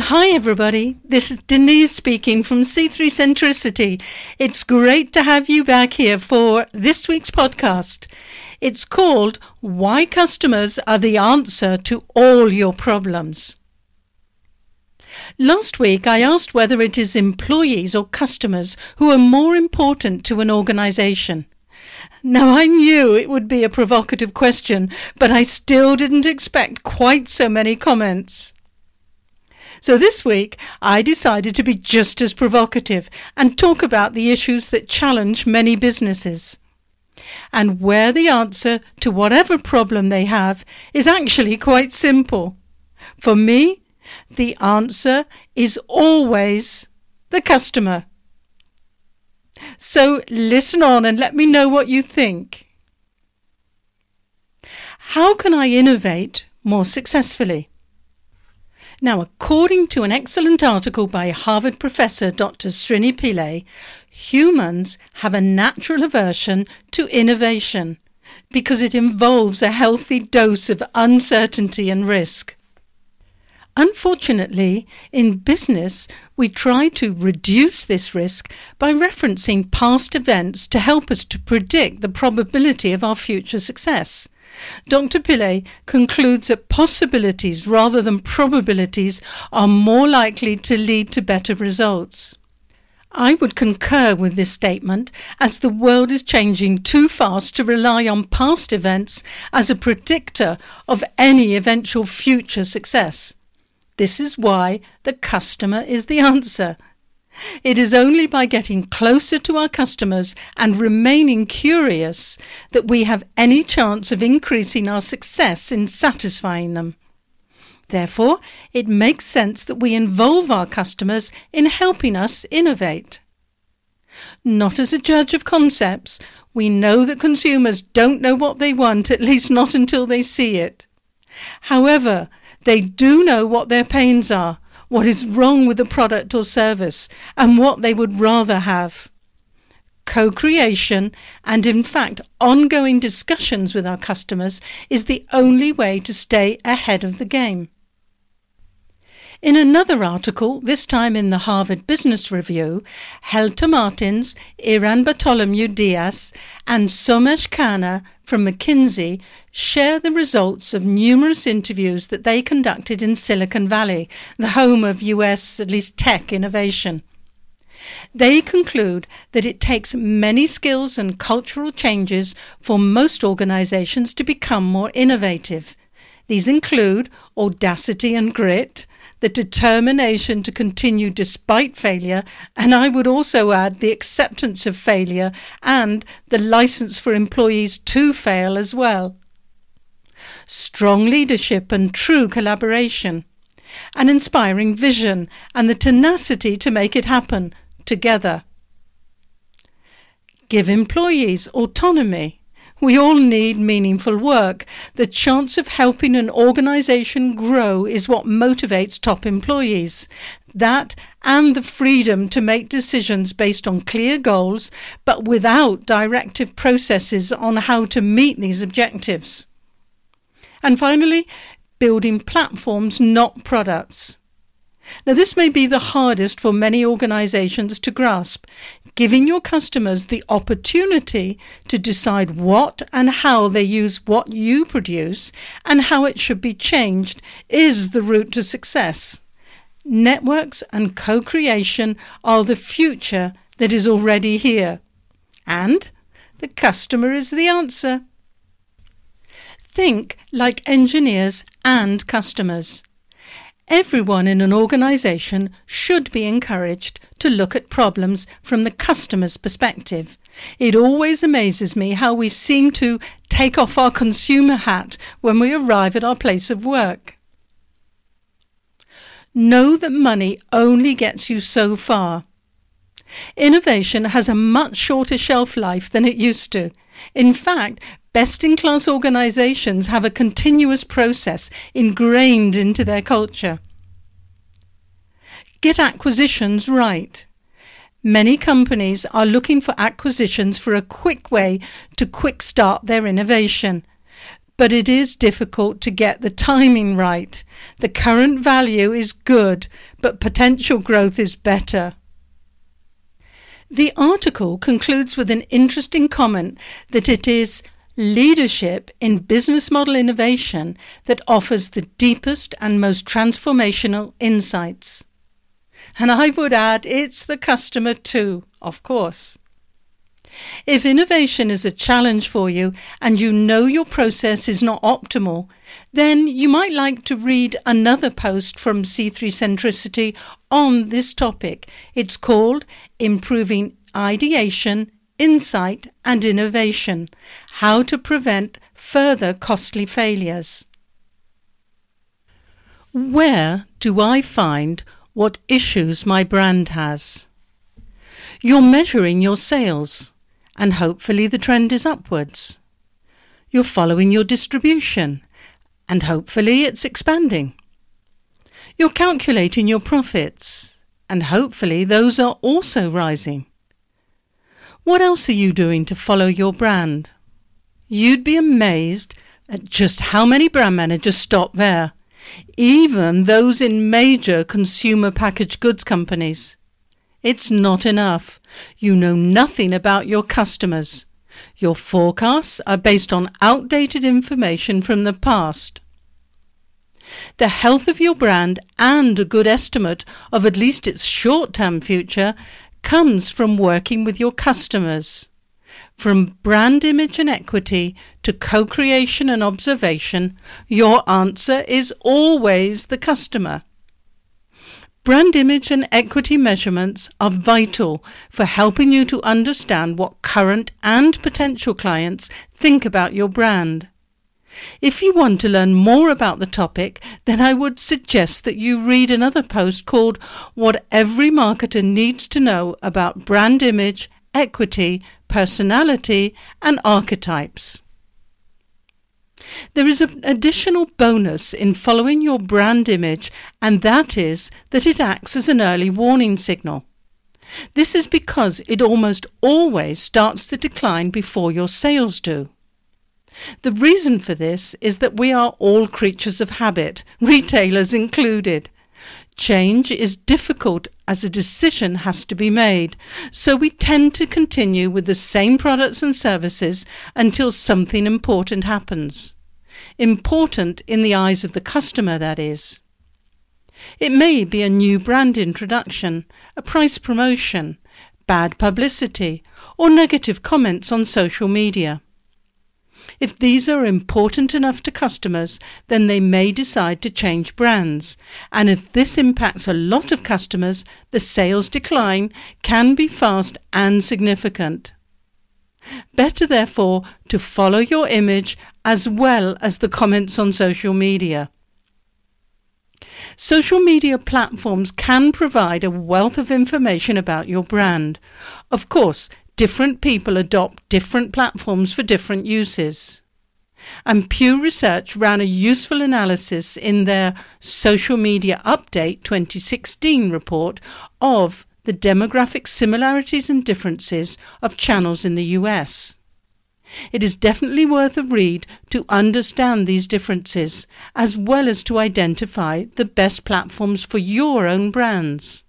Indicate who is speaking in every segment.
Speaker 1: Well, hi everybody. This is Denyse speaking from C3 Centricity. It's great to have you back here for this week's podcast. It's called Why Customers Are the Answer to All Your Problems. Last week, I asked whether it is employees or customers who are more important to an organization. Now, I knew it would be a provocative question, but I still didn't expect quite so many comments. So this week, I decided to be just as provocative and talk about the issues that challenge many businesses. And where the answer to whatever problem they have is actually quite simple. For me, the answer is always the customer. So listen on and let me know what you think. How can I innovate more successfully? Now, according to an excellent article by Harvard professor Dr. Srini Pillay, humans have a natural aversion to innovation because it involves a healthy dose of uncertainty and risk. Unfortunately, in business, we try to reduce this risk by referencing past events to help us to predict the probability of our future success. Dr. Pillay concludes that possibilities rather than probabilities are more likely to lead to better results. I would concur with this statement as the world is changing too fast to rely on past events as a predictor of any eventual future success. This is why the customer is the answer. It is only by getting closer to our customers and remaining curious that we have any chance of increasing our success in satisfying them. Therefore, it makes sense that we involve our customers in helping us innovate. Not as a judge of concepts, we know that consumers don't know what they want, at least not until they see it. However, they do know what their pains are, what is wrong with the product or service, and what they would rather have. Co creation and, in fact, ongoing discussions with our customers is the only way to stay ahead of the game. In another article, this time in the Harvard Business Review, Helter Martins, Iran Bartholomew Diaz, and Somesh Khanna from McKinsey share the results of numerous interviews that they conducted in Silicon Valley, the home of US, at least tech innovation. They conclude that it takes many skills and cultural changes for most organizations to become more innovative. These include audacity and grit, the determination to continue despite failure, and I would also add the acceptance of failure and the license for employees to fail as well. Strong leadership and true collaboration, an inspiring vision, and the tenacity to make it happen together. Give employees autonomy we all need meaningful work. The chance of helping an organization grow is what motivates top employees. That and the freedom to make decisions based on clear goals, but without directive processes on how to meet these objectives. And finally, building platforms, not products. Now, this may be the hardest for many organizations to grasp. Giving your customers the opportunity to decide what and how they use what you produce and how it should be changed is the route to success. Networks and co creation are the future that is already here. And the customer is the answer. Think like engineers and customers. Everyone in an organization should be encouraged to look at problems from the customer's perspective. It always amazes me how we seem to take off our consumer hat when we arrive at our place of work. Know that money only gets you so far. Innovation has a much shorter shelf life than it used to. In fact, Best in class organizations have a continuous process ingrained into their culture. Get acquisitions right. Many companies are looking for acquisitions for a quick way to quick start their innovation. but it is difficult to get the timing right. The current value is good, but potential growth is better. The article concludes with an interesting comment that it is leadership in business model innovation that offers the deepest and most transformational insights. And I would add, it's the customer too, of course. If innovation is a challenge for you and you know your process is not optimal, then you might like to read another post from C3 Centricity on this topic. It's called Improving Ideation, Insight and Innovation How to Prevent Further Costly Failures. Where do I find what issues my brand has? You're measuring your sales and hopefully the trend is upwards. You're following your distribution, and hopefully it's expanding. You're calculating your profits, and hopefully those are also rising. What else are you doing to follow your brand? You'd be amazed at just how many brand managers stop there, even those in major consumer packaged goods companies. It's not enough. You know nothing about your customers. Your forecasts are based on outdated information from the past. The health of your brand and a good estimate of at least its short term future comes from working with your customers. From brand image and equity to co creation and observation, your answer is always the customer. Brand image and equity measurements are vital for helping you to understand what current and potential clients think about your brand. If you want to learn more about the topic, then I would suggest that you read another post called What Every Marketer Needs to Know About Brand Image, Equity, Personality, and Archetypes. There is an additional bonus in following your brand image, and that is that it acts as an early warning signal. This is because it almost always starts the decline before your sales do. The reason for this is that we are all creatures of habit, retailers included. Change is difficult as a decision has to be made, so we tend to continue with the same products and services until something important happens. Important in the eyes of the customer, that is. It may be a new brand introduction, a price promotion, bad publicity, or negative comments on social media. If these are important enough to customers, then they may decide to change brands. And if this impacts a lot of customers, the sales decline can be fast and significant. Better, therefore, to follow your image as well as the comments on social media. Social media platforms can provide a wealth of information about your brand. Of course, different people adopt different platforms for different uses. And Pew Research ran a useful analysis in their Social Media Update 2016 report of the demographic similarities and differences of channels in the US. It is definitely worth a read to understand these differences, as well as to identify the best platforms for your own brands.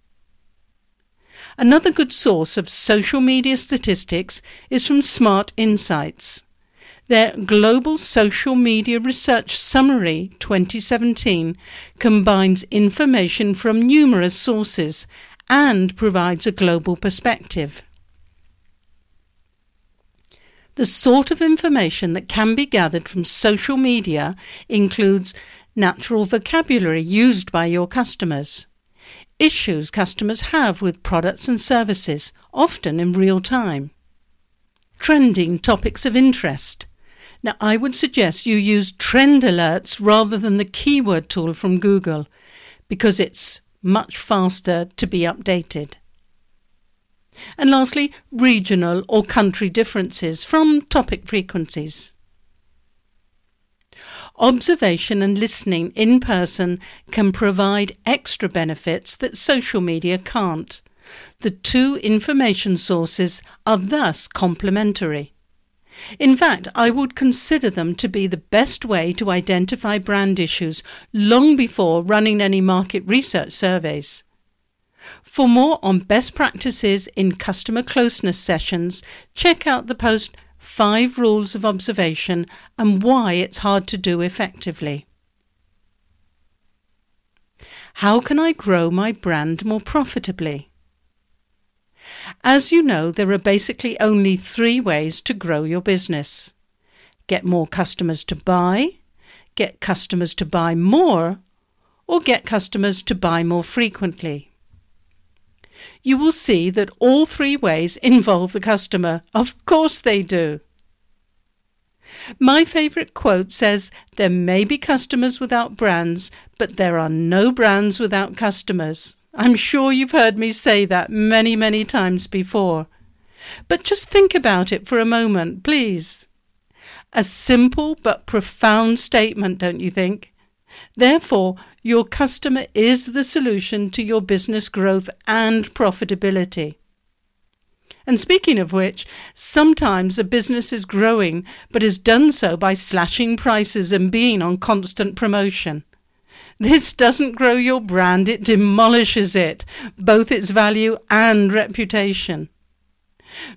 Speaker 1: Another good source of social media statistics is from Smart Insights. Their Global Social Media Research Summary 2017 combines information from numerous sources and provides a global perspective. The sort of information that can be gathered from social media includes natural vocabulary used by your customers, issues customers have with products and services, often in real time, trending topics of interest. Now, I would suggest you use trend alerts rather than the keyword tool from Google because it's much faster to be updated. And lastly, regional or country differences from topic frequencies. Observation and listening in person can provide extra benefits that social media can't. The two information sources are thus complementary. In fact, I would consider them to be the best way to identify brand issues long before running any market research surveys. For more on best practices in customer closeness sessions, check out the post 5 Rules of Observation and Why It's Hard to Do Effectively. How can I grow my brand more profitably? As you know, there are basically only three ways to grow your business get more customers to buy, get customers to buy more, or get customers to buy more frequently. You will see that all three ways involve the customer. Of course they do. My favourite quote says, There may be customers without brands, but there are no brands without customers. I'm sure you've heard me say that many, many times before. But just think about it for a moment, please. A simple but profound statement, don't you think? Therefore, your customer is the solution to your business growth and profitability. And speaking of which, sometimes a business is growing but has done so by slashing prices and being on constant promotion. This doesn't grow your brand, it demolishes it, both its value and reputation.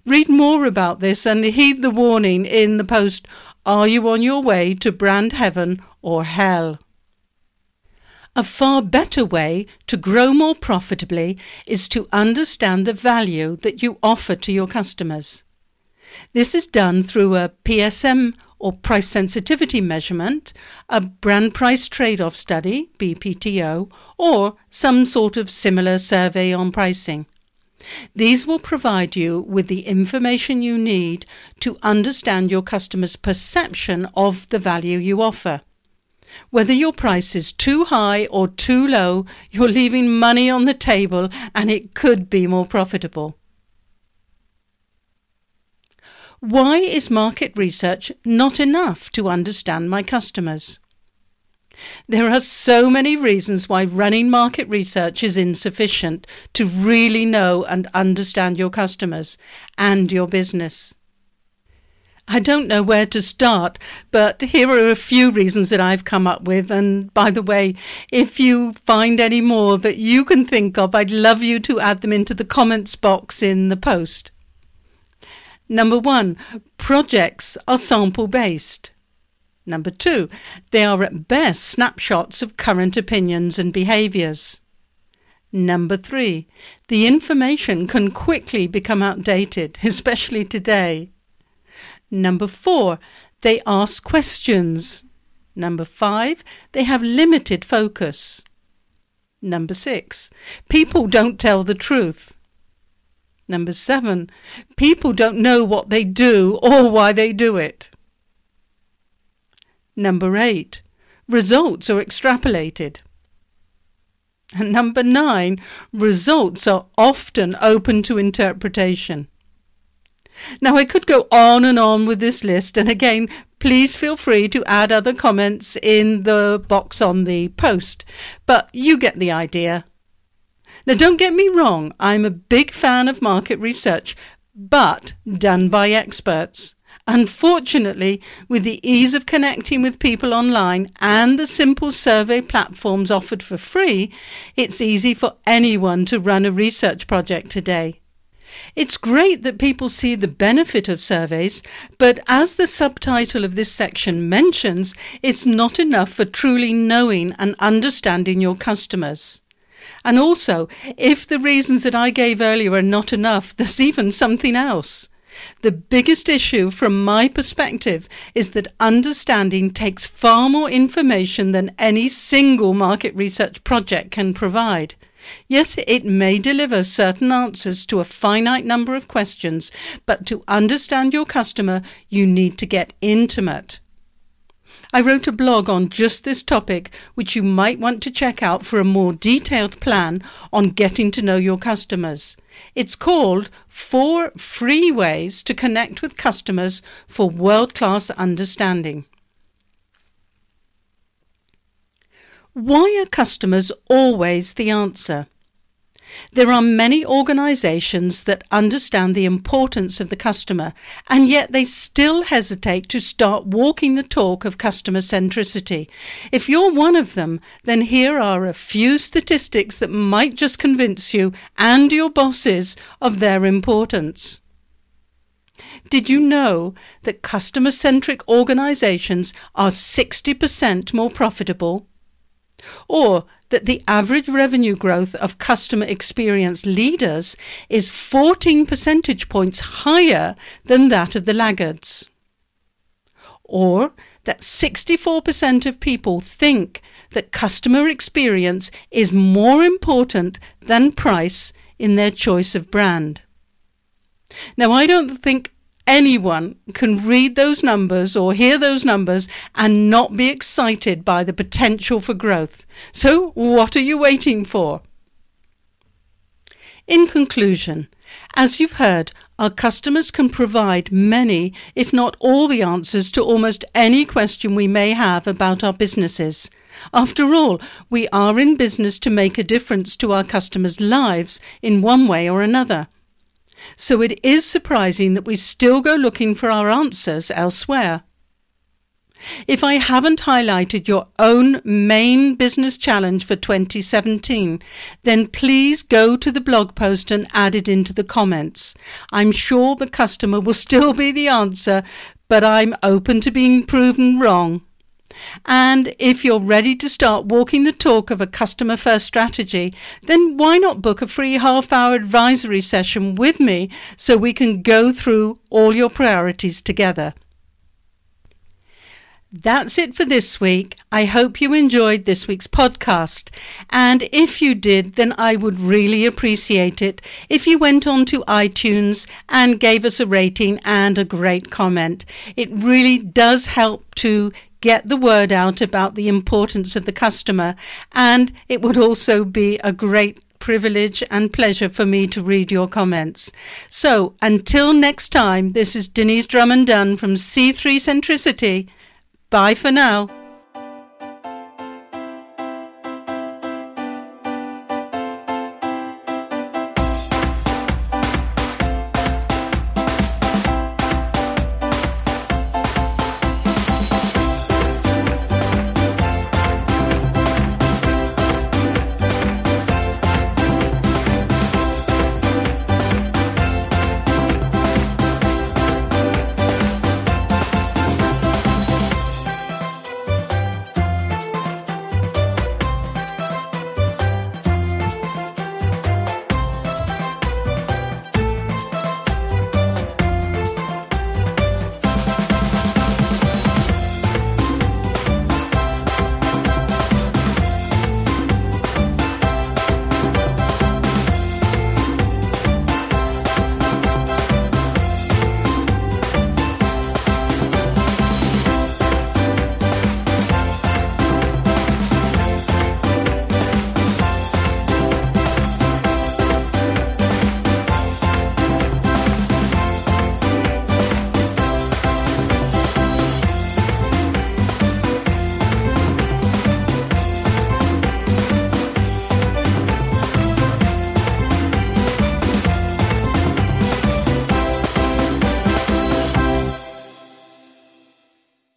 Speaker 1: Read more about this and heed the warning in the post Are you on your way to brand heaven or hell? A far better way to grow more profitably is to understand the value that you offer to your customers. This is done through a PSM or price sensitivity measurement, a brand price trade off study, BPTO, or some sort of similar survey on pricing. These will provide you with the information you need to understand your customer's perception of the value you offer. Whether your price is too high or too low, you're leaving money on the table and it could be more profitable. Why is market research not enough to understand my customers? There are so many reasons why running market research is insufficient to really know and understand your customers and your business. I don't know where to start, but here are a few reasons that I've come up with. And by the way, if you find any more that you can think of, I'd love you to add them into the comments box in the post. Number one, projects are sample based. Number two, they are at best snapshots of current opinions and behaviours. Number three, the information can quickly become outdated, especially today. Number four, they ask questions. Number five, they have limited focus. Number six, people don't tell the truth. Number seven, people don't know what they do or why they do it. Number eight, results are extrapolated. And number nine, results are often open to interpretation. Now, I could go on and on with this list, and again, please feel free to add other comments in the box on the post, but you get the idea. Now, don't get me wrong, I'm a big fan of market research, but done by experts. Unfortunately, with the ease of connecting with people online and the simple survey platforms offered for free, it's easy for anyone to run a research project today. It's great that people see the benefit of surveys, but as the subtitle of this section mentions, it's not enough for truly knowing and understanding your customers. And also, if the reasons that I gave earlier are not enough, there's even something else. The biggest issue from my perspective is that understanding takes far more information than any single market research project can provide. Yes, it may deliver certain answers to a finite number of questions, but to understand your customer, you need to get intimate. I wrote a blog on just this topic, which you might want to check out for a more detailed plan on getting to know your customers. It's called Four Free Ways to Connect with Customers for World Class Understanding. Why are customers always the answer? There are many organizations that understand the importance of the customer, and yet they still hesitate to start walking the talk of customer centricity. If you're one of them, then here are a few statistics that might just convince you and your bosses of their importance. Did you know that customer centric organizations are 60% more profitable? Or that the average revenue growth of customer experience leaders is 14 percentage points higher than that of the laggards. Or that 64% of people think that customer experience is more important than price in their choice of brand. Now, I don't think anyone can read those numbers or hear those numbers and not be excited by the potential for growth. So, what are you waiting for? In conclusion, as you've heard, our customers can provide many, if not all, the answers to almost any question we may have about our businesses. After all, we are in business to make a difference to our customers' lives in one way or another. So it is surprising that we still go looking for our answers elsewhere. If I haven't highlighted your own main business challenge for 2017, then please go to the blog post and add it into the comments. I'm sure the customer will still be the answer, but I'm open to being proven wrong. And if you're ready to start walking the talk of a customer first strategy, then why not book a free half hour advisory session with me so we can go through all your priorities together? That's it for this week. I hope you enjoyed this week's podcast. And if you did, then I would really appreciate it if you went on to iTunes and gave us a rating and a great comment. It really does help to get the word out about the importance of the customer, and it would also be a great privilege and pleasure for me to read your comments. So until next time, this is Denyse Drummond Dunn from C3 Centricity. Bye for now.